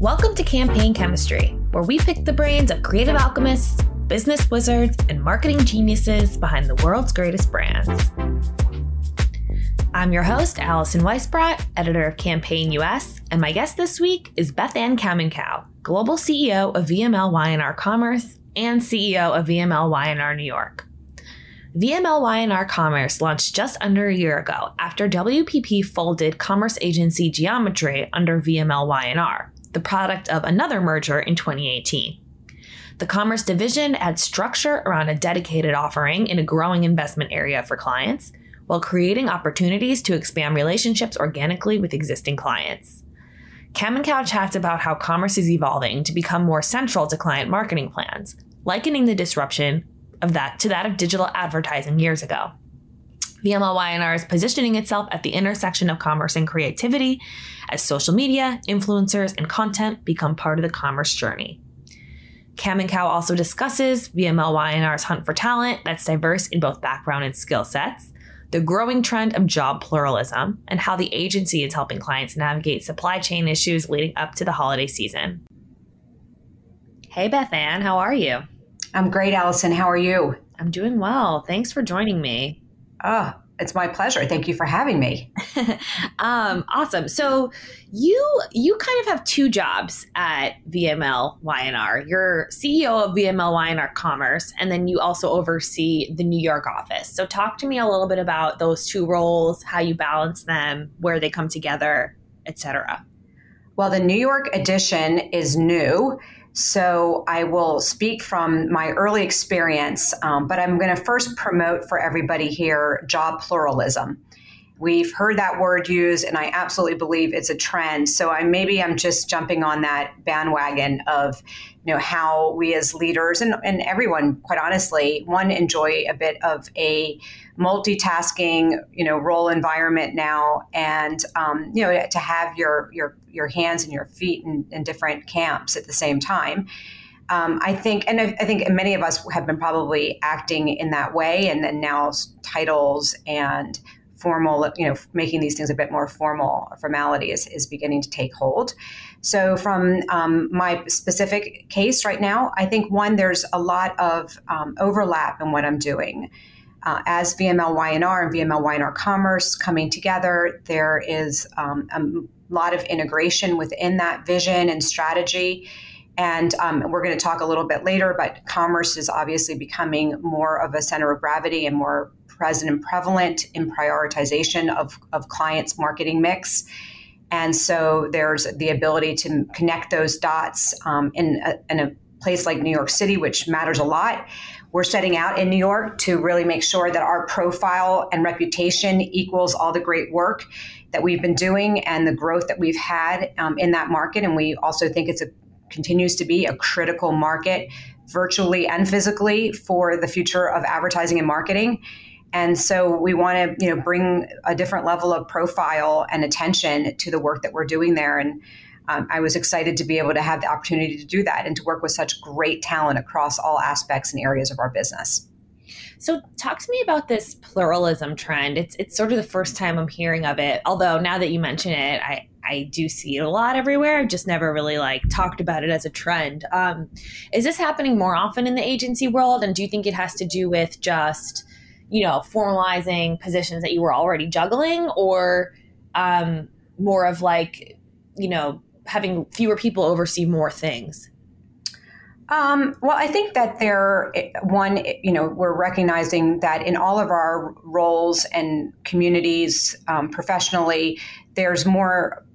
Welcome to Campaign Chemistry, where we pick the brains of creative alchemists, business wizards, and marketing geniuses behind the world's greatest brands. I'm your host, Allison Weisbrot, editor of Campaign US, and my guest this week is Beth Ann Kamenkow, global CEO of VML Y&R Commerce and CEO of VML Y&R New York. VML Y&R Commerce launched just under a year ago after WPP folded commerce agency Geometry under VML Y&R, the product of another merger in 2018. The commerce division adds structure around a dedicated offering in a growing investment area for clients, while creating opportunities to expand relationships organically with existing clients. Kamenkow chats about how commerce is evolving to become more central to client marketing plans, likening the disruption of that to that of digital advertising years ago. VML Y&R is positioning itself at the intersection of commerce and creativity as social media, influencers, and content become part of the commerce journey. Kamenkow also discusses VML Y&R's hunt for talent that's diverse in both background and skill sets, the growing trend of job pluralism, and how the agency is helping clients navigate supply chain issues leading up to the holiday season. Hey, Beth Ann, how are you? I'm great, Allison. How are you? I'm doing well. Thanks for joining me. Oh, it's my pleasure. Thank you for having me. um, awesome. So you you kind of have two jobs at VML Y&R. You're CEO of VML Y&R Commerce, and then you also oversee the New York office. So talk to me a little bit about those two roles, how you balance them, where they come together, etc. Well, the New York edition is new. So I will speak from my early experience, um, but I'm going to first promote for everybody here job pluralism. We've heard that word used, and I absolutely believe it's a trend. So I maybe I'm just jumping on that bandwagon of, you know, how we as leaders and, and everyone, quite honestly, one enjoy a bit of a multitasking, you know, role environment now, and um, you know, to have your your your hands and your feet in, in different camps at the same time. Um, I think, and I, I, think many of us have been probably acting in that way, and then now titles and formal, you know, making these things a bit more formal, formality is, is beginning to take hold. So, from um, my specific case right now, I think one, there's a lot of um, overlap in what I'm doing. Uh, as VML Y&R and VML Y&R Commerce coming together, there is um, a lot of integration within that vision and strategy. And um, we're going to talk a little bit later, but commerce is obviously becoming more of a center of gravity and more present and prevalent in prioritization of, of clients' marketing mix. And so there's the ability to connect those dots um, in, a, in a place like New York City, which matters a lot. We're setting out in New York to really make sure that our profile and reputation equals all the great work that we've been doing and the growth that we've had um, in that market. And we also think it's a continues to be a critical market virtually and physically for the future of advertising and marketing. And so we want to, you know, bring a different level of profile and attention to the work that we're doing there. And um, I was excited to be able to have the opportunity to do that and to work with such great talent across all aspects and areas of our business. So, talk to me about this pluralism trend. It's it's sort of the first time I'm hearing of it. Although now that you mention it, I I do see it a lot everywhere. I've just never really like talked about it as a trend. Um, is this happening more often in the agency world? And do you think it has to do with just you know, formalizing positions that you were already juggling or um, more of like, you know, having fewer people oversee more things? Um, well, I think that there, one, you know, we're recognizing that in all of our roles and communities um, professionally, there's more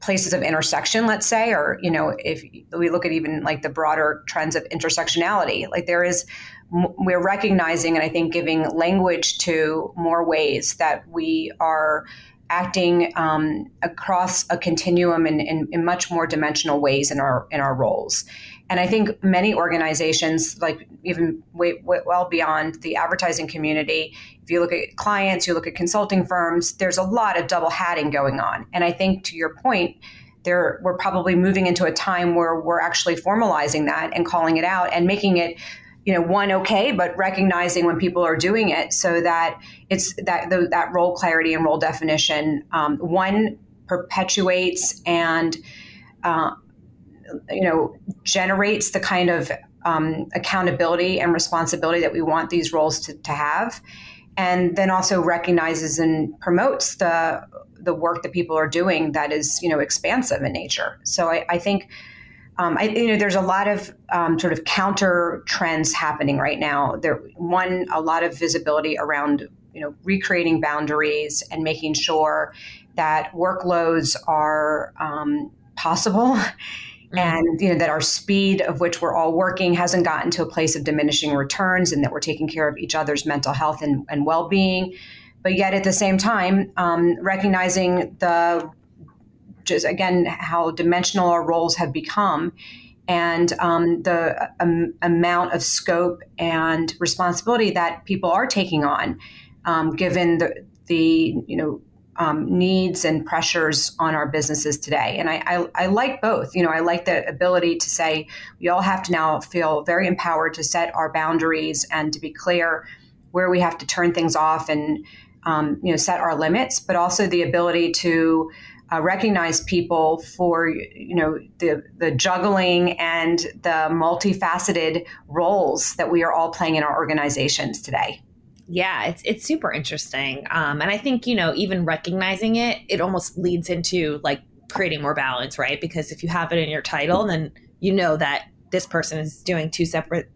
places of intersection, let's say, or, you know, if we look at even like the broader trends of intersectionality, like there is we're recognizing and I think giving language to more ways that we are acting um, across a continuum in, in, in, much more dimensional ways in our in our roles. And I think many organizations, like even way, way, well beyond the advertising community, if you look at clients, you look at consulting firms, there's a lot of double hatting going on. And I think to your point, there we're probably moving into a time where we're actually formalizing that and calling it out and making it you know one okay but recognizing when people are doing it so that it's that the, that role clarity and role definition um, one perpetuates and uh, you know, generates the kind of um, accountability and responsibility that we want these roles to, to have, and then also recognizes and promotes the the work that people are doing that is you know expansive in nature. So I, I think. Um, I, you know, there's a lot of um, sort of counter trends happening right now. There, one, a lot of visibility around, you know, recreating boundaries and making sure that workloads are um, possible Mm-hmm. and you know that our speed of which we're all working hasn't gotten to a place of diminishing returns and that we're taking care of each other's mental health and, and well-being but yet at the same time um, recognizing the just again how dimensional our roles have become and um, the um, amount of scope and responsibility that people are taking on um, given the the you know um, needs and pressures on our businesses today. And I, I, I, like both. You know, I like the ability to say we all have to now feel very empowered to set our boundaries and to be clear where we have to turn things off and um, you know set our limits, but also the ability to uh, recognize people for you know the the juggling and the multifaceted roles that we are all playing in our organizations today yeah, it's it's super interesting. Um, and I think, you know, even recognizing it, it almost leads into like creating more balance, right? Because if you have it in your title, then you know that this person is doing two separate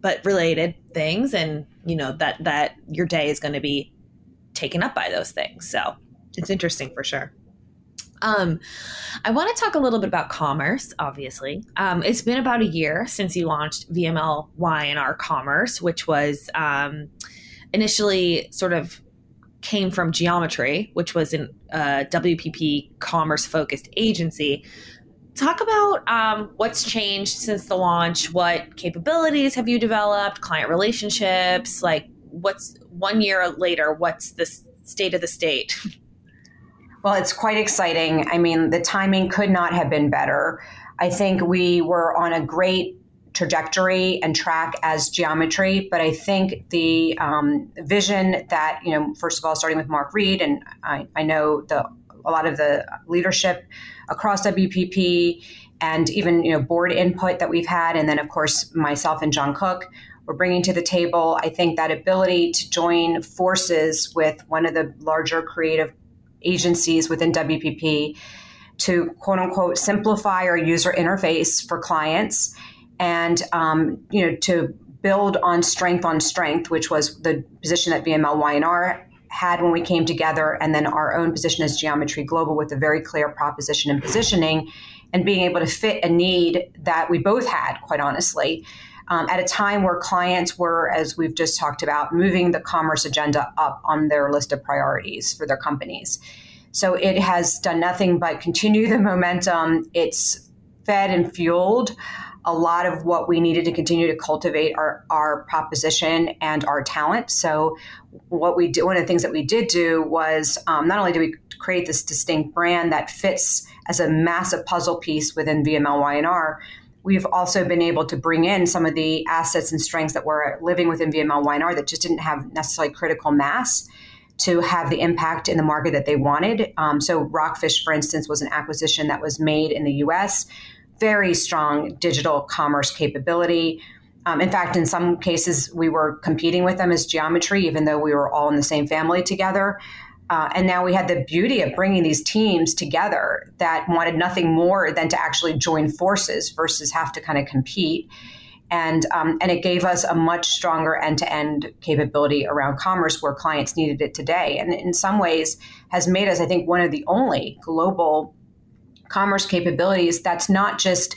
but related things and you know that that your day is going to be taken up by those things. So, it's interesting for sure. Um, I want to talk a little bit about commerce, obviously. Um, it's been about a year since you launched VML Y&R Commerce, which was um, initially sort of came from Geometry, which was a uh, WPP commerce focused agency. Talk about um, what's changed since the launch. What capabilities have you developed? Client relationships? Like, what's one year later? What's the state of the state? Well, it's quite exciting. I mean, the timing could not have been better. I think we were on a great trajectory and track as geometry. But I think the um, vision that, you know, first of all, starting with Mark Read, and I, I know the a lot of the leadership across WPP and even, you know, board input that we've had. And then, of course, myself and Jon Cook we're bringing to the table. I think that ability to join forces with one of the larger creative agencies within WPP to quote unquote simplify our user interface for clients and um, you know to build on strength on strength, which was the position that VML Y&R had when we came together, and then our own position as Geometry Global with a very clear proposition and positioning, and being able to fit a need that we both had, quite honestly. Um, at a time where clients were, as we've just talked about, moving the commerce agenda up on their list of priorities for their companies. So it has done nothing but continue the momentum. It's fed and fueled a lot of what we needed to continue to cultivate our, our proposition and our talent. So, what we do, one of the things that we did do was um, not only do we create this distinct brand that fits as a massive puzzle piece within VML Y&R, we've also been able to bring in some of the assets and strengths that were living within VML Y&R that just didn't have necessarily critical mass to have the impact in the market that they wanted. Um, so, Rockfish, for instance, was an acquisition that was made in the US very strong digital commerce capability. Um, in fact, in some cases, we were competing with them as geometry, even though we were all in the same family together. Uh, and now we had the beauty of bringing these teams together that wanted nothing more than to actually join forces versus have to kind of compete. And, um, and it gave us a much stronger end to end capability around commerce where clients needed it today. And in some ways, has made us, I think, one of the only global commerce capabilities that's not just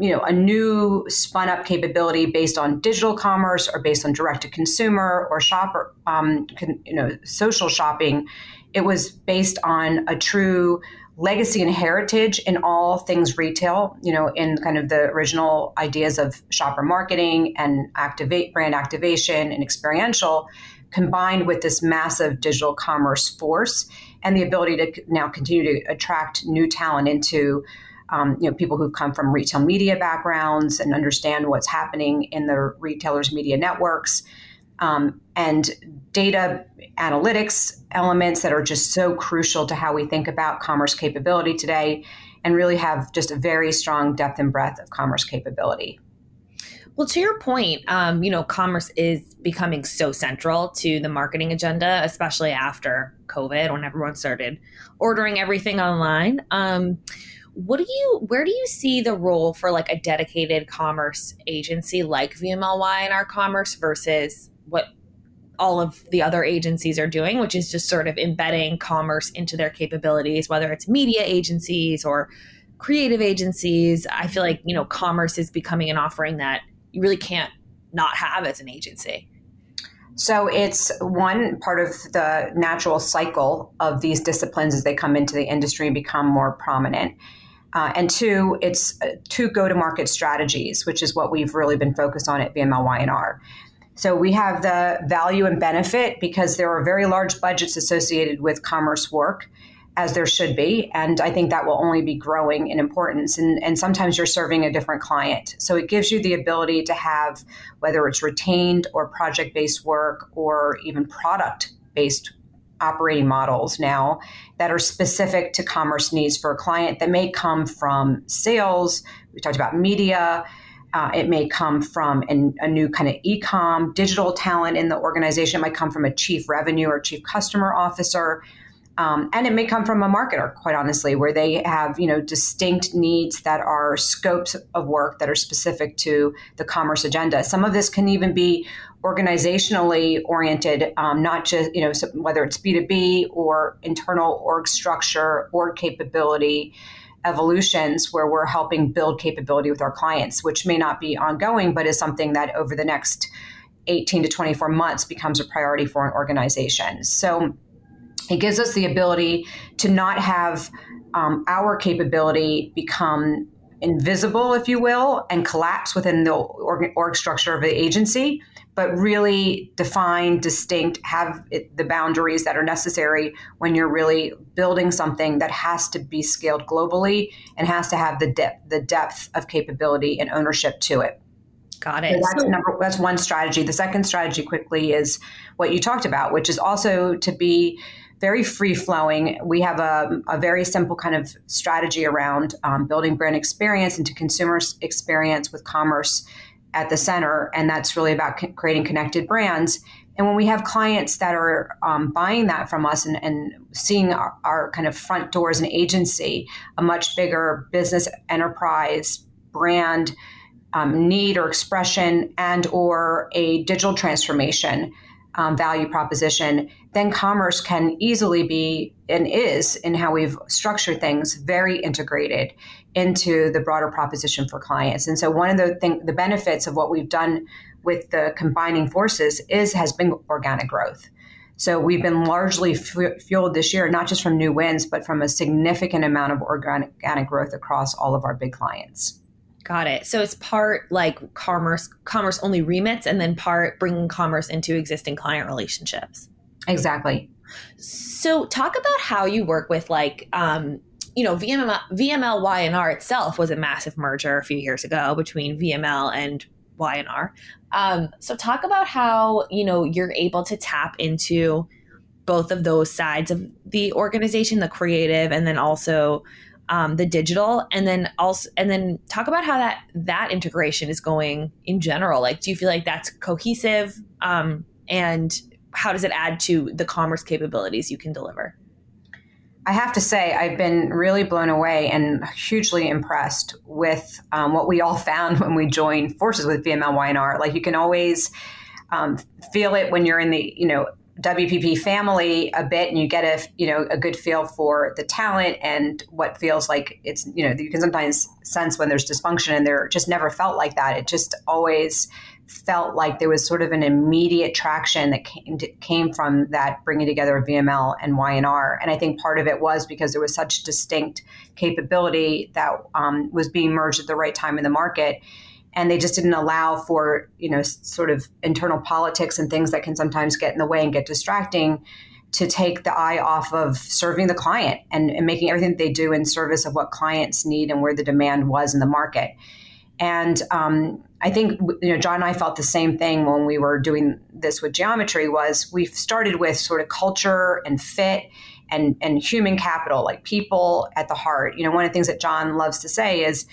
you know a new spun up capability based on digital commerce or based on direct to consumer or shopper um, you know social shopping. It was based on a true legacy and heritage in all things retail you know in kind of the original ideas of shopper marketing and activate brand activation and experiential combined with this massive digital commerce force and the ability to now continue to attract new talent into um, you know people who come from retail media backgrounds and understand what's happening in the retailers media networks um, and data analytics elements that are just so crucial to how we think about commerce capability today and really have just a very strong depth and breadth of commerce capability. Well, to your point, um, you know, commerce is becoming so central to the marketing agenda, especially after COVID, when everyone started ordering everything online. Um, what do you, where do you see the role for like a dedicated commerce agency like VML Y&R commerce versus what all of the other agencies are doing, which is just sort of embedding commerce into their capabilities, whether it's media agencies or creative agencies. I feel like, you know, commerce is becoming an offering that you really can't not have as an agency. So it's one part of the natural cycle of these disciplines as they come into the industry and become more prominent. Uh, and two, it's uh, two go-to-market strategies, which is what we've really been focused on at VMLY&R. So we have the value and benefit because there are very large budgets associated with commerce work as there should be. And I think that will only be growing in importance. And, and sometimes you're serving a different client. So it gives you the ability to have, whether it's retained or project based work or even product based operating models now that are specific to commerce needs for a client that may come from sales. We talked about media. Uh, it may come from an, a new kind of e-com digital talent in the organization. It might come from a chief revenue or chief customer officer. Um, and it may come from a marketer, quite honestly, where they have you know distinct needs that are scopes of work that are specific to the commerce agenda. Some of this can even be organizationally oriented, um, not just you know whether it's B two B or internal org structure, org capability evolutions where we're helping build capability with our clients, which may not be ongoing, but is something that over the next 18 to 24 months becomes a priority for an organization. So it gives us the ability to not have um, our capability become invisible, if you will, and collapse within the org, org structure of the agency, but really define, distinct, have it, the boundaries that are necessary when you're really building something that has to be scaled globally and has to have the depth, the depth of capability and ownership to it. Got it. So that's, number, that's one strategy. The second strategy, quickly, is what you talked about, which is also to be very free flowing. We have a, a, very simple kind of strategy around um, building brand experience into consumer experience with commerce at the center. And that's really about creating connected brands. And when we have clients that are um, buying that from us and, and seeing our, our, kind of front door as an agency, a much bigger business enterprise brand um, need or expression and or a digital transformation um, value proposition, then commerce can easily be and is in how we've structured things very integrated into the broader proposition for clients. And so one of the thing, the benefits of what we've done with the combining forces is has been organic growth. So we've been largely fueled this year, not just from new wins, but from a significant amount of organic, organic growth across all of our big clients. Got it. So it's part like commerce, commerce only remits, and then part bringing commerce into existing client relationships. Exactly. So talk about how you work with like, um, you know, VML, Y&R itself was a massive merger a few years ago between VML and Y&R. Um, so talk about how you know you're able to tap into both of those sides of the organization, the creative, and then also um, the digital and then also and then talk about how that that integration is going in general. Like do you feel like that's cohesive? Um, and how does it add to the commerce capabilities you can deliver? I have to say, I've been really blown away and hugely impressed with um, what we all found when we joined forces with VML Y&R. Like you can always um, feel it when you're in the, you know, WPP family a bit and you get a you know a good feel for the talent and what feels like it's you know you can sometimes sense when there's dysfunction and there just never felt like that. It just always felt like there was sort of an immediate traction that came, came from that bringing together of VML and Y&R and I think part of it was because there was such distinct capability that um, was being merged at the right time in the market and they just didn't allow for you know sort of internal politics and things that can sometimes get in the way and get distracting to take the eye off of serving the client and, and making everything they do in service of what clients need and where the demand was in the market and um, I think you know Jon and I felt the same thing when we were doing this with geometry was we started with sort of culture and fit and and human capital, like people at the heart. You know, one of the things that Jon loves to say is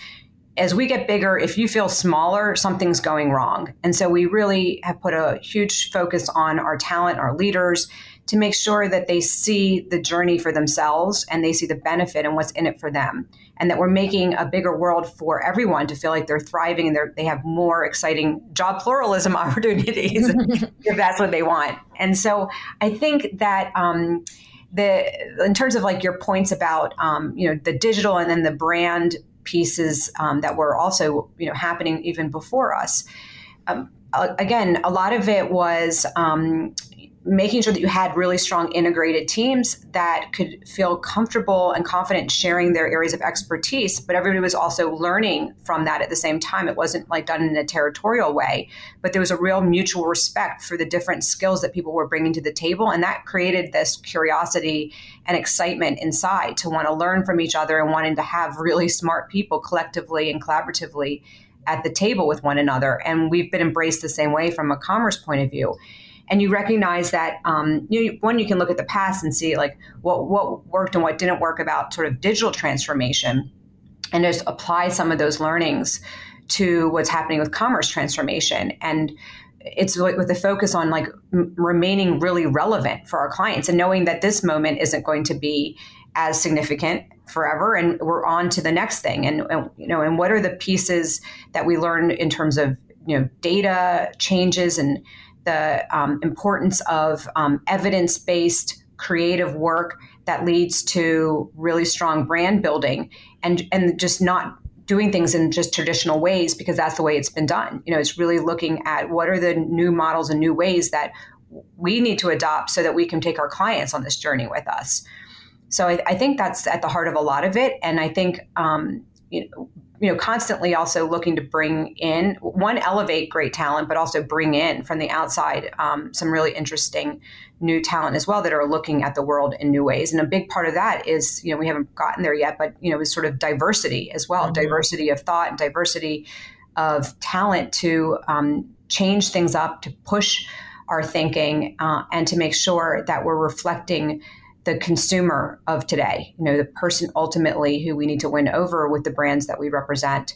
as we get bigger, if you feel smaller, something's going wrong. And so we really have put a huge focus on our talent, our leaders, to make sure that they see the journey for themselves and they see the benefit and what's in it for them. And that we're making a bigger world for everyone to feel like they're thriving and they're, they have more exciting job pluralism opportunities if that's what they want. And so I think that. Um, the in terms of like your points about um, you know the digital and then the brand pieces um, that were also you know happening even before us. Um, again, a lot of it was um, making sure that you had really strong integrated teams that could feel comfortable and confident sharing their areas of expertise, but everybody was also learning from that at the same time. It wasn't like done in a territorial way, but there was a real mutual respect for the different skills that people were bringing to the table. And that created this curiosity and excitement inside to want to learn from each other and wanting to have really smart people collectively and collaboratively at the table with one another. And we've been embraced the same way from a commerce point of view and you recognize that um, you, one you can look at the past and see like what what worked and what didn't work about sort of digital transformation and just apply some of those learnings to what's happening with commerce transformation. And it's with a focus on like m- remaining really relevant for our clients and knowing that this moment isn't going to be as significant forever and we're on to the next thing. And, and you know and what are the pieces that we learn in terms of you know data changes and the um, importance of um, evidence based creative work that leads to really strong brand building and, and just not doing things in just traditional ways because that's the way it's been done. You know, it's really looking at what are the new models and new ways that we need to adopt so that we can take our clients on this journey with us. So I, I think that's at the heart of a lot of it. And I think, um, you know, you know constantly also looking to bring in one elevate great talent but also bring in from the outside um, some really interesting new talent as well that are looking at the world in new ways and a big part of that is you know we haven't gotten there yet but you know is sort of diversity as well mm-hmm. diversity of thought and diversity of talent to um, change things up to push our thinking uh, and to make sure that we're reflecting the consumer of today, you know, the person ultimately who we need to win over with the brands that we represent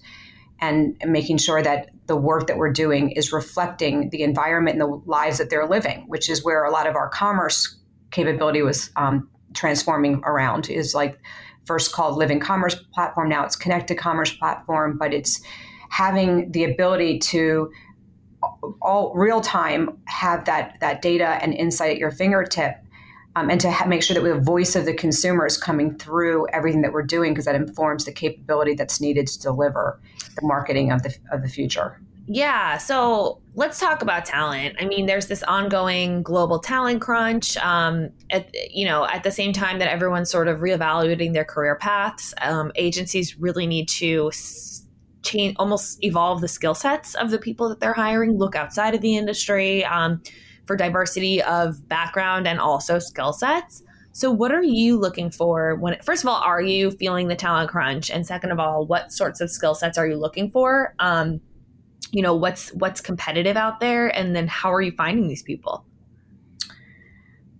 and making sure that the work that we're doing is reflecting the environment and the lives that they're living, which is where a lot of our commerce capability was um, transforming around. Is like first called living commerce platform now it's connected commerce platform but it's having the ability to all real time have that that data and insight at your fingertip um, and to ha- make sure that the voice of the consumer is coming through everything that we're doing because that informs the capability that's needed to deliver the marketing of the of the future. Yeah, so let's talk about talent. I mean, there's this ongoing global talent crunch. Um, at you know, at the same time that everyone's sort of reevaluating their career paths, um, agencies really need to change, almost evolve the skill sets of the people that they're hiring. Look outside of the industry. Um, for diversity of background and also skill sets. So, what are you looking for when, first of all, are you feeling the talent crunch? And second of all, what sorts of skill sets are you looking for? Um, you know, what's what's competitive out there, and then how are you finding these people?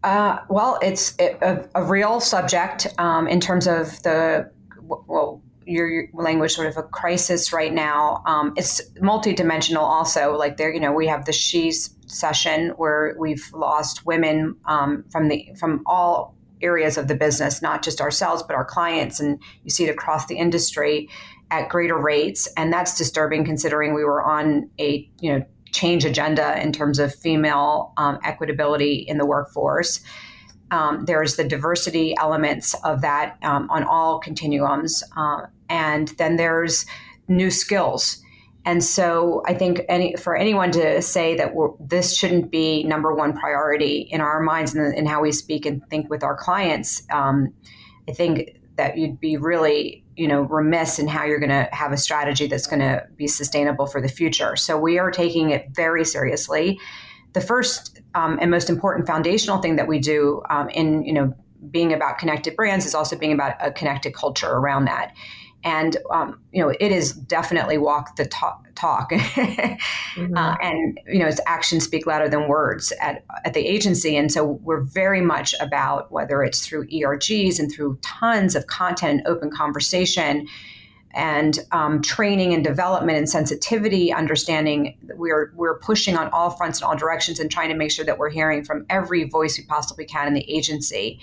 Uh, well, it's a, a real subject um, in terms of the well, your language sort of a crisis right now. Um, it's multidimensional also. Like there, you know, we have the she's session where we've lost women um, from the from all areas of the business, not just ourselves but our clients, and you see it across the industry at greater rates, and that's disturbing considering we were on a you know change agenda in terms of female um, equitability in the workforce. Um, there's the diversity elements of that um, on all continuums. Uh, and then there's new skills. And so I think any, for anyone to say that this shouldn't be number one priority in our minds and in how we speak and think with our clients, um, I think that you'd be really you know remiss in how you're going to have a strategy that's going to be sustainable for the future. So we are taking it very seriously the first um, and most important foundational thing that we do um, in you know being about connected brands is also being about a connected culture around that and um, you know it is definitely walk the talk, talk. mm-hmm. uh, and you know its actions speak louder than words at, at the agency and so we're very much about whether it's through ERGs and through tons of content and open conversation and um, training and development and sensitivity understanding we're we're pushing on all fronts and all directions and trying to make sure that we're hearing from every voice we possibly can in the agency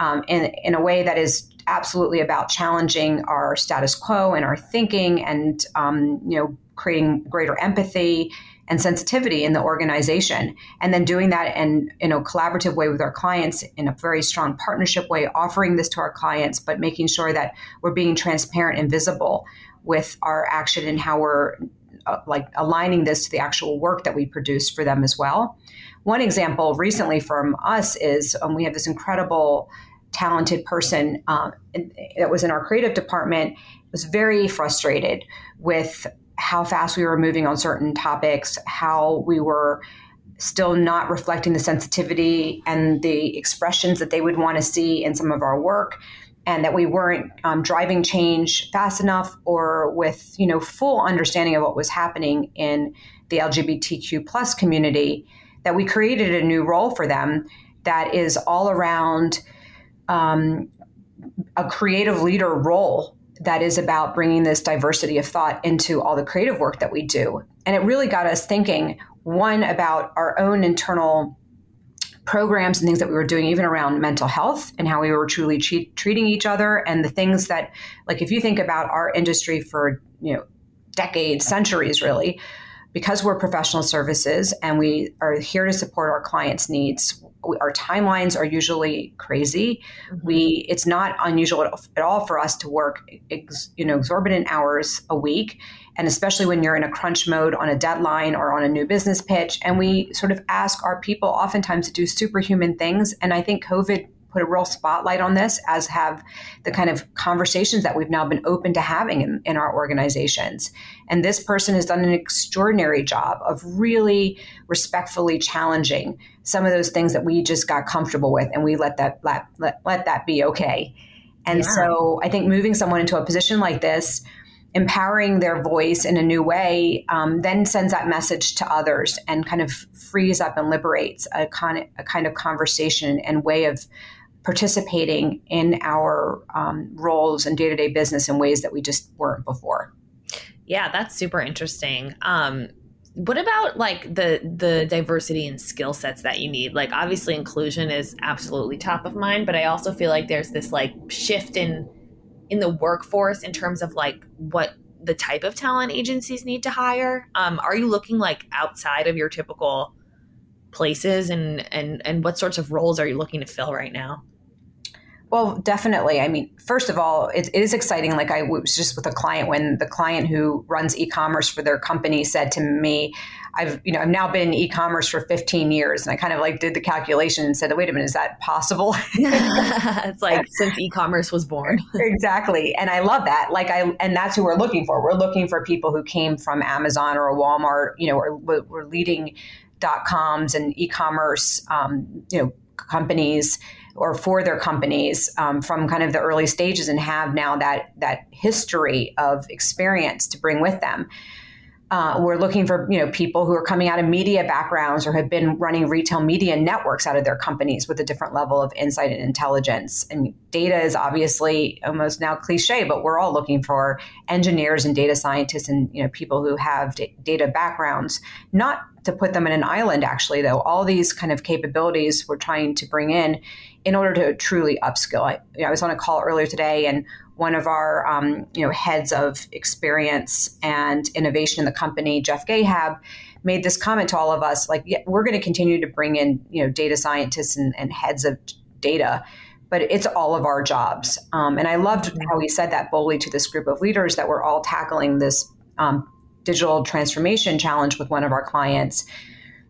um, in, in a way that is absolutely about challenging our status quo and our thinking and um, you know creating greater empathy and sensitivity in the organization. And then doing that in, in a collaborative way with our clients in a very strong partnership way offering this to our clients but making sure that we're being transparent and visible with our action and how we're uh, like aligning this to the actual work that we produce for them as well. One example recently from us is um, we have this incredible talented person um, that was in our creative department was very frustrated with how fast we were moving on certain topics, how we were still not reflecting the sensitivity and the expressions that they would want to see in some of our work and that we weren't um, driving change fast enough or with you know full understanding of what was happening in the lgbtq plus community that we created a new role for them that is all around um, a creative leader role that is about bringing this diversity of thought into all the creative work that we do. And it really got us thinking one about our own internal programs and things that we were doing even around mental health and how we were truly treating each other and the things that like if you think about our industry for you know decades centuries really because we're professional services and we are here to support our clients needs our timelines are usually crazy. Mm-hmm. We it's not unusual at all for us to work ex, you know exorbitant hours a week, and especially when you're in a crunch mode on a deadline or on a new business pitch. And we sort of ask our people oftentimes to do superhuman things. And I think COVID put a real spotlight on this, as have the kind of conversations that we've now been open to having in, in our organizations. And this person has done an extraordinary job of really respectfully challenging some of those things that we just got comfortable with, and we let that let, let, let that be okay. And yeah. so I think moving someone into a position like this empowering their voice in a new way um, then sends that message to others and kind of frees up and liberates a, con- a kind of conversation and way of participating in our um, roles and day-to-day business in ways that we just weren't before. Yeah that's super interesting. Um, what about like the the diversity and skill sets that you need? Like obviously inclusion is absolutely top of mind but i also feel like there's this like shift in in the workforce in terms of like what the type of talent agencies need to hire. Um, are you looking like outside of your typical places and and and what sorts of roles are you looking to fill right now well, definitely. I mean, first of all, it, it is exciting. Like I was just with a client when the client who runs e-commerce for their company said to me, I've, you know, I've now been in e-commerce for 15 years. And I kind of like did the calculation and said, wait a minute, is that possible? it's like since e-commerce was born. exactly. And I love that. Like I, and that's who we're looking for. We're looking for people who came from Amazon or a Walmart, you know, or we're leading dot coms and e-commerce, um, you know, companies or for their companies um, from kind of the early stages and have now that that history of experience to bring with them. Uh, we're looking for you know people who are coming out of media backgrounds or have been running retail media networks out of their companies with a different level of insight and intelligence. And data is obviously almost now cliche, but we're all looking for engineers and data scientists and you know people who have d- data backgrounds, not to put them in an island. Actually, though, all these kind of capabilities we're trying to bring in in order to truly upskill. I, you know, I was on a call earlier today, and one of our um, you know heads of experience and innovation in the company, Jeff Geheb, made this comment to all of us: like, yeah, we're going to continue to bring in you know data scientists and, and heads of data. But it's all of our jobs. Um, and I loved mm-hmm. how he said that boldly to this group of leaders that we're all tackling this um, digital transformation challenge with one of our clients.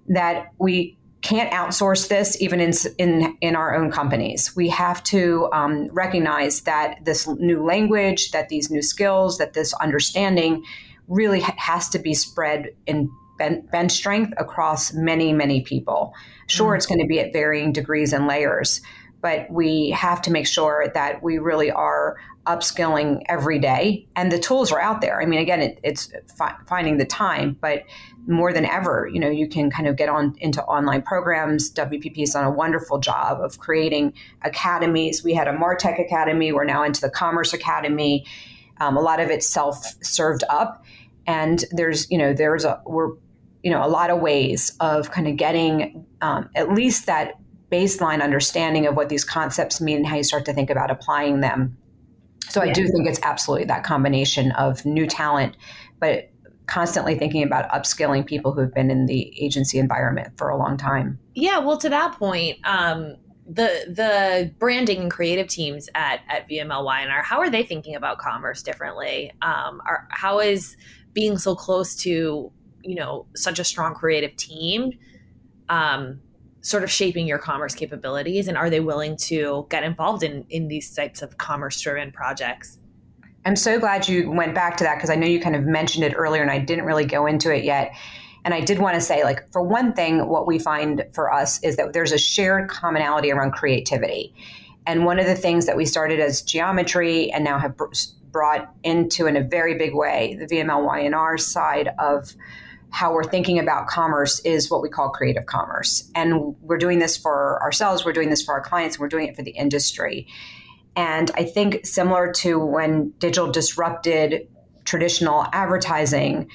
That we can't outsource this even in, in, in our own companies. We have to um, recognize that this new language, that these new skills, that this understanding really ha- has to be spread in bench strength across many, many people. Sure, mm-hmm. it's going to be at varying degrees and layers, but we have to make sure that we really are upskilling every day. And the tools are out there. I mean, again, it, it's fi- finding the time, but more than ever, you know, you can kind of get on into online programs. WPP has done a wonderful job of creating academies. We had a Martech Academy. We're now into the Commerce Academy. Um, a lot of it's self-served up, and there's, you know, there's a we're, you know, a lot of ways of kind of getting um, at least that baseline understanding of what these concepts mean and how you start to think about applying them. So I do think it's absolutely that combination of new talent, but constantly thinking about upskilling people who've been in the agency environment for a long time. Yeah, well, to that point, um, the the branding and creative teams at at VMLY&R, how are they thinking about commerce differently? Um, are, how is being so close to you know such a strong creative team um, sort of shaping your commerce capabilities and are they willing to get involved in in these types of commerce driven projects? I'm so glad you went back to that because i know you kind of mentioned it earlier and i didn't really go into it yet. And i did want to say like for one thing what we find for us is that there's a shared commonality around creativity. And one of the things that we started as geometry and now have brought into in a very big way the vml side of how we're thinking about commerce is what we call creative commerce. And we're doing this for ourselves, we're doing this for our clients, we're doing it for the industry. And I think similar to when digital disrupted traditional advertising,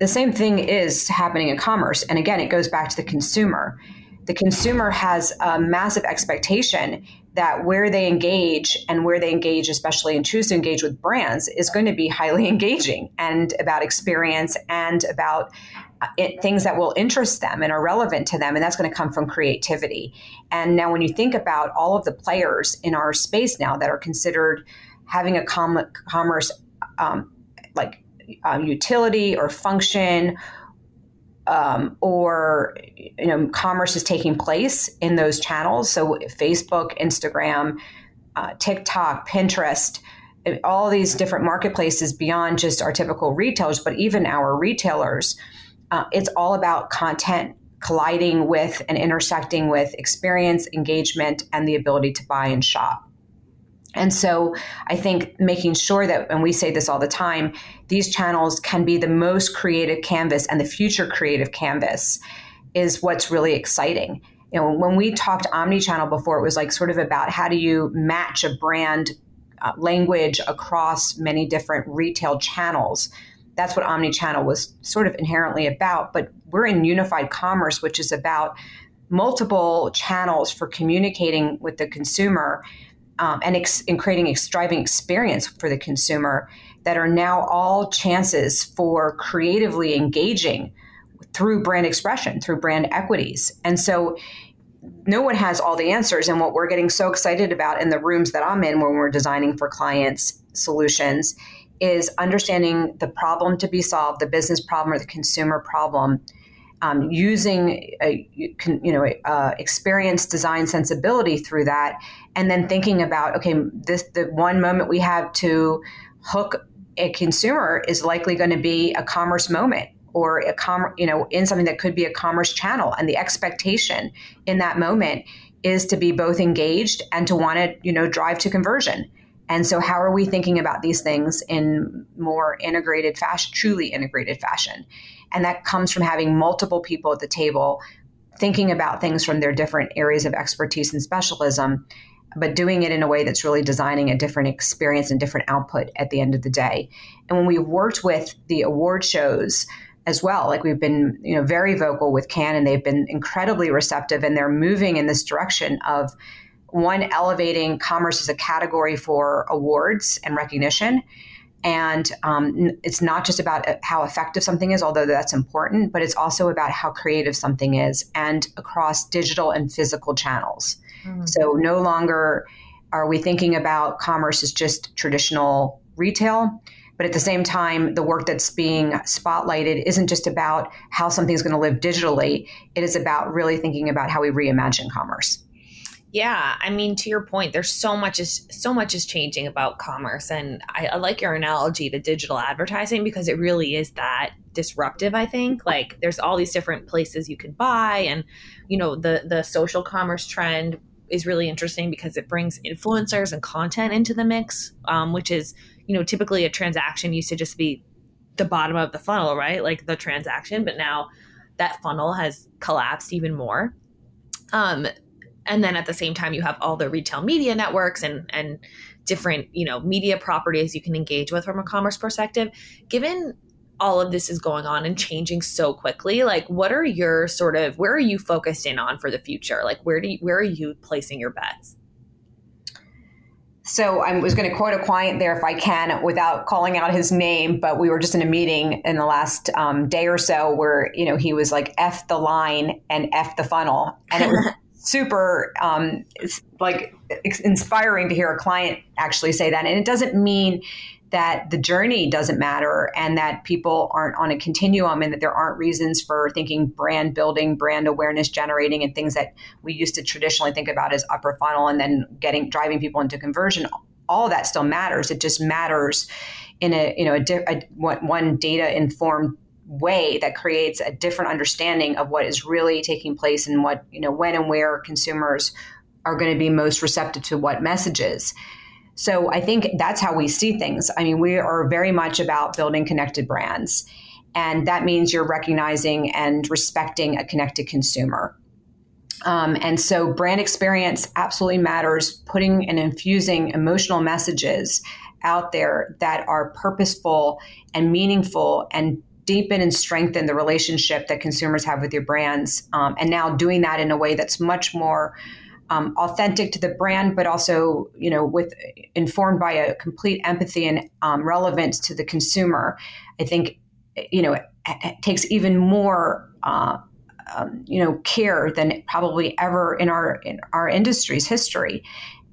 the same thing is happening in commerce. And again, it goes back to the consumer. The consumer has a massive expectation that where they engage and where they engage, especially and choose to engage with brands, is going to be highly engaging and about experience and about uh, it, things that will interest them and are relevant to them. And that's going to come from creativity. And now, when you think about all of the players in our space now that are considered having a com- commerce um, like um, utility or function um, or you know commerce is taking place in those channels. So facebook instagram uh, tiktok pinterest all these different marketplaces beyond just our typical retailers but even our retailers uh, it's all about content colliding with and intersecting with experience engagement and the ability to buy and shop and so I think making sure that, and we say this all the time, these channels can be the most creative canvas and the future creative canvas is what's really exciting. You know, when we talked omni-channel before, it was like sort of about how do you match a brand uh, language across many different retail channels. That's what omni-channel was sort of inherently about. But we're in unified commerce, which is about multiple channels for communicating with the consumer um, and, ex- creating a driving experience for the consumer that are now all chances for creatively engaging through brand expression, through brand equities. And so no one has all the answers. And what we're getting so excited about in the rooms that I'm in when we're designing for clients solutions is understanding the problem to be solved, the business problem or the consumer problem, um, using a, you know uh, experience, design, sensibility through that, and then thinking about okay, this the one moment we have to hook a consumer is likely going to be a commerce moment or a com you know in something that could be a commerce channel, and the expectation in that moment is to be both engaged and to want to you know drive to conversion. And so, how are we thinking about these things in more integrated fashion, truly integrated fashion? And that comes from having multiple people at the table thinking about things from their different areas of expertise and specialism, but doing it in a way that's really designing a different experience and different output at the end of the day. And when we've worked with the award shows, as well. Like we've been, you know, very vocal with Cannes, and they've been incredibly receptive, and they're moving in this direction of one elevating commerce as a category for awards and recognition, and um, it's not just about uh, how effective something is, although that's important, but it's also about how creative something is and across digital and physical channels. Mm-hmm. So no longer are we thinking about commerce as just traditional retail. But at the same time, the work that's being spotlighted isn't just about how something's going to live digitally. It is about really thinking about how we reimagine commerce. Yeah, I mean, to your point, there's so much is so much is changing about commerce, and I, I, like your analogy to digital advertising because it really is that disruptive. I think like there's all these different places you can buy, and you know the the social commerce trend is really interesting because it brings influencers and content into the mix, um, which is you know typically a transaction used to just be the bottom of the funnel, right? Like the transaction, but now that funnel has collapsed even more. Um, and then at the same time, you have all the retail media networks and and different you know media properties you can engage with from a commerce perspective. Given all of this is going on and changing so quickly like what are your sort of where are you focused in on for the future? Like where do you, where are you placing your bets? So I was going to quote a client there if I can without calling out his name, but we were just in a meeting in the last um, day or so where you know he was like "f the line" and "f the funnel," and it was super um, like inspiring to hear a client actually say that. And it doesn't mean that the journey doesn't matter and that people aren't on a continuum and that there aren't reasons for thinking brand building, brand awareness generating, and things that we used to traditionally think about as upper funnel and then getting driving people into conversion. All that still matters. It just matters in a you know a, a one data informed way that creates a different understanding of what is really taking place and what you know when and where consumers are going to be most receptive to what messages so I think that's how we see things. I mean, we are very much about building connected brands. And that means you're recognizing and respecting a connected consumer. Um, and so brand experience absolutely matters, putting and infusing emotional messages out there that are purposeful and meaningful and deepen and strengthen the relationship that consumers have with your brands. Um, and now doing that in a way that's much more um, authentic to the brand, but also you know with informed by a complete empathy and um, relevance to the consumer. I think you know it, it takes even more. Uh, um, you know, care than probably ever in our in our industry's history.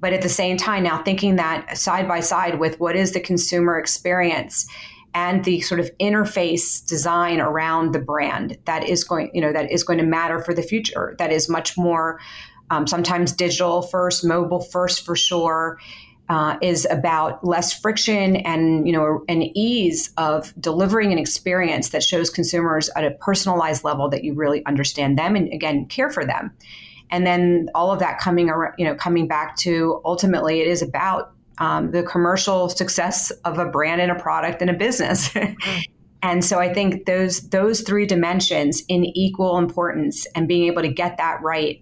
But at the same time, now thinking that side by side with what is the consumer experience and the sort of interface design around the brand that is going, you know, that is going to matter for the future. That is much more um, sometimes digital first, mobile first for sure. Uh, is about less friction and you know an ease of delivering an experience that shows consumers at a personalized level that you really understand them and again care for them and then all of that coming around you know coming back to ultimately it is about um, the commercial success of a brand and a product and a business and so i think those those three dimensions in equal importance and being able to get that right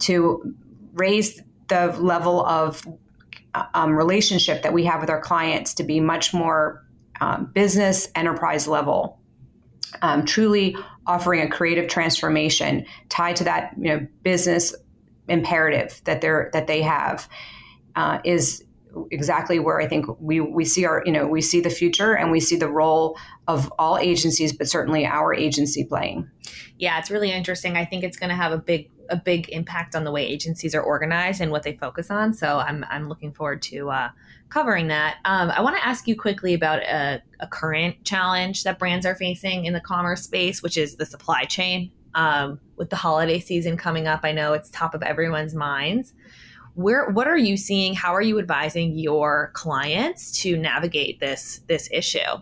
to raise the level of um, relationship that we have with our clients to be much more um, business enterprise level um, truly offering a creative transformation tied to that you know business imperative that they're that they have uh, is exactly where I think we we see our you know we see the future and we see the role of all agencies, but certainly our agency playing. Yeah, it's really interesting. I think it's going to have a big a big impact on the way agencies are organized and what they focus on. So I'm I'm looking forward to uh, covering that. Um, I want to ask you quickly about a, a, current challenge that brands are facing in the commerce space, which is the supply chain. Um, with the holiday season coming up, I know it's top of everyone's minds. Where what are you seeing? How are you advising your clients to navigate this this issue?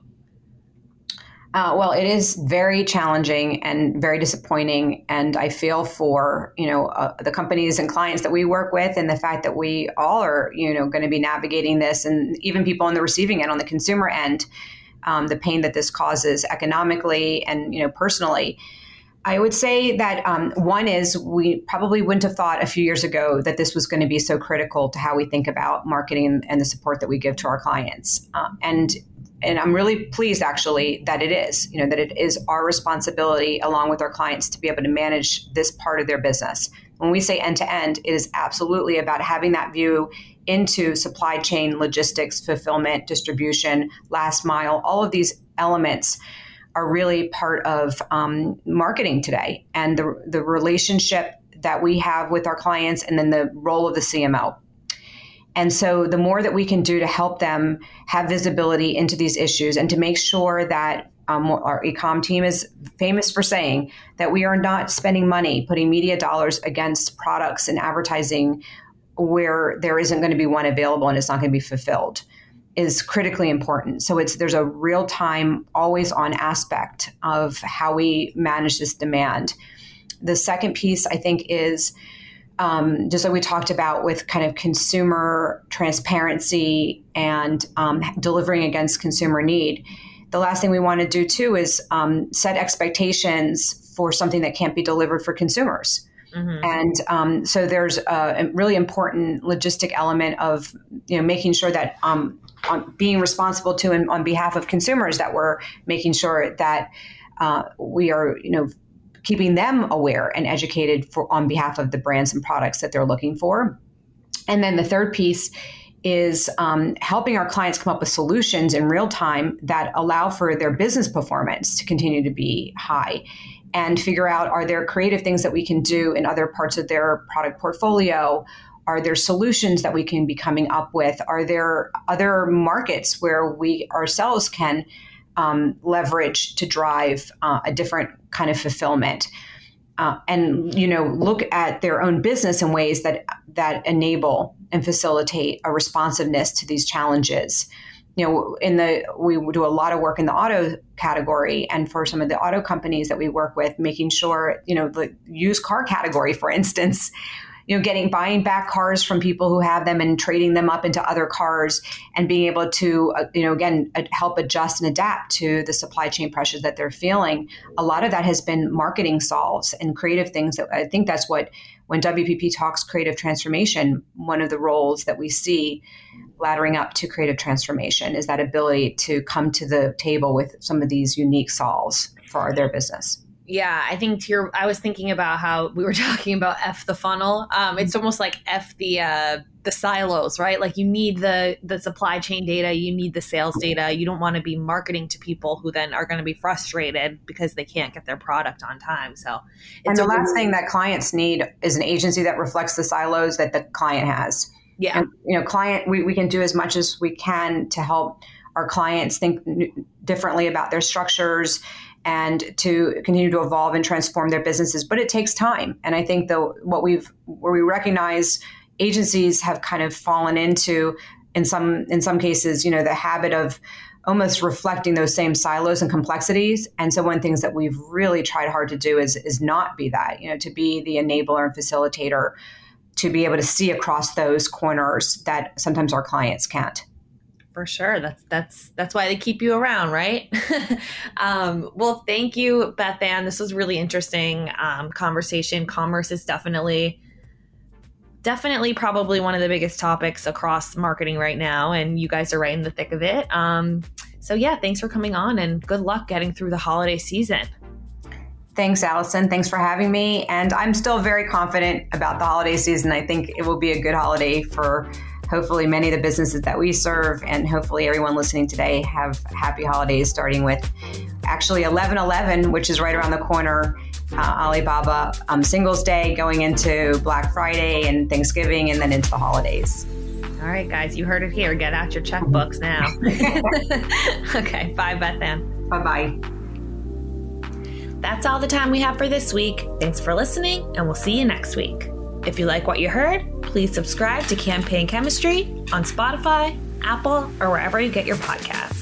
Uh, well, it is very challenging and very disappointing, and I feel for you know uh, the companies and clients that we work with, and the fact that we all are you know going to be navigating this, and even people on the receiving end, on the consumer end, um, the pain that this causes economically and you know personally. I would say that um, one is we probably wouldn't have thought a few years ago that this was going to be so critical to how we think about marketing and the support that we give to our clients. Um, and and I'm really pleased actually that it is, you know, that it is our responsibility along with our clients to be able to manage this part of their business. When we say end to end, it is absolutely about having that view into supply chain, logistics, fulfillment, distribution, last mile, all of these elements are really part of um, marketing today and the, the relationship that we have with our clients and then the role of the CMO. And so, the more that we can do to help them have visibility into these issues and to make sure that um, our ecom team is famous for saying that we are not spending money putting media dollars against products and advertising where there isn't going to be one available and it's not going to be fulfilled is critically important. So it's there's a real time, always on aspect of how we manage this demand. The second piece I think is um, just like we talked about with kind of consumer transparency and um, delivering against consumer need. The last thing we want to do too is um, set expectations for something that can't be delivered for consumers. Mm-hmm. And um, so there's a, really important logistic element of you know making sure that um, on being responsible to and on behalf of consumers that we're making sure that uh, we are you know keeping them aware and educated for on behalf of the brands and products that they're looking for. And then the third piece is um, helping our clients come up with solutions in real time that allow for their business performance to continue to be high and figure out are there creative things that we can do in other parts of their product portfolio are there solutions that we can be coming up with are there other markets where we ourselves can um, leverage to drive uh, a different kind of fulfillment. Uh, and you know look at their own business in ways that that enable and facilitate a responsiveness to these challenges. You know, in the we do a lot of work in the auto category, and for some of the auto companies that we work with, making sure you know the used car category, for instance, you know, getting buying back cars from people who have them and trading them up into other cars, and being able to uh, you know again uh, help adjust and adapt to the supply chain pressures that they're feeling. A lot of that has been marketing solves and creative things. That I think that's what when WPP talks creative transformation, one of the roles that we see laddering up to creative transformation is that ability to come to the table with some of these unique solves for their business yeah i think to your i was thinking about how we were talking about f the funnel. Um, it's almost like f the uh, the silos right? Like you need the the supply chain data you need the sales data. You don't want to be marketing to people who then are going to be frustrated because they can't get their product on time so and the last thing that clients need is an agency that reflects the silos that the client has. Yeah. And, you know, client, we, we can do as much as we can to help our clients think differently about their structures and to continue to evolve and transform their businesses. But it takes time. And I think the what we've where we recognize agencies have kind of fallen into in some in some cases, you know, the habit of almost reflecting those same silos and complexities. And so one of the things that we've really tried hard to do is is not be that, you know, to be the enabler and facilitator to be able to see across those corners that sometimes our clients can't for sure that's that's that's why they keep you around right um, well thank you beth ann this was really interesting um, conversation commerce is definitely definitely probably one of the biggest topics across marketing right now and you guys are right in the thick of it um, so yeah thanks for coming on and good luck getting through the holiday season Thanks, Allison. Thanks for having me. And I'm still very confident about the holiday season. I think it will be a good holiday for hopefully many of the businesses that we serve, and hopefully everyone listening today have happy holidays, starting with actually 1111, which is right around the corner. Uh, Alibaba um, Singles Day going into Black Friday and Thanksgiving, and then into the holidays. All right, guys, you heard it here. Get out your checkbooks now. okay, bye, Beth Ann. Bye bye. That's all the time we have for this week. Thanks for listening, and we'll see you next week. If you like what you heard, please subscribe to Campaign Chemistry on Spotify, Apple, or wherever you get your podcasts.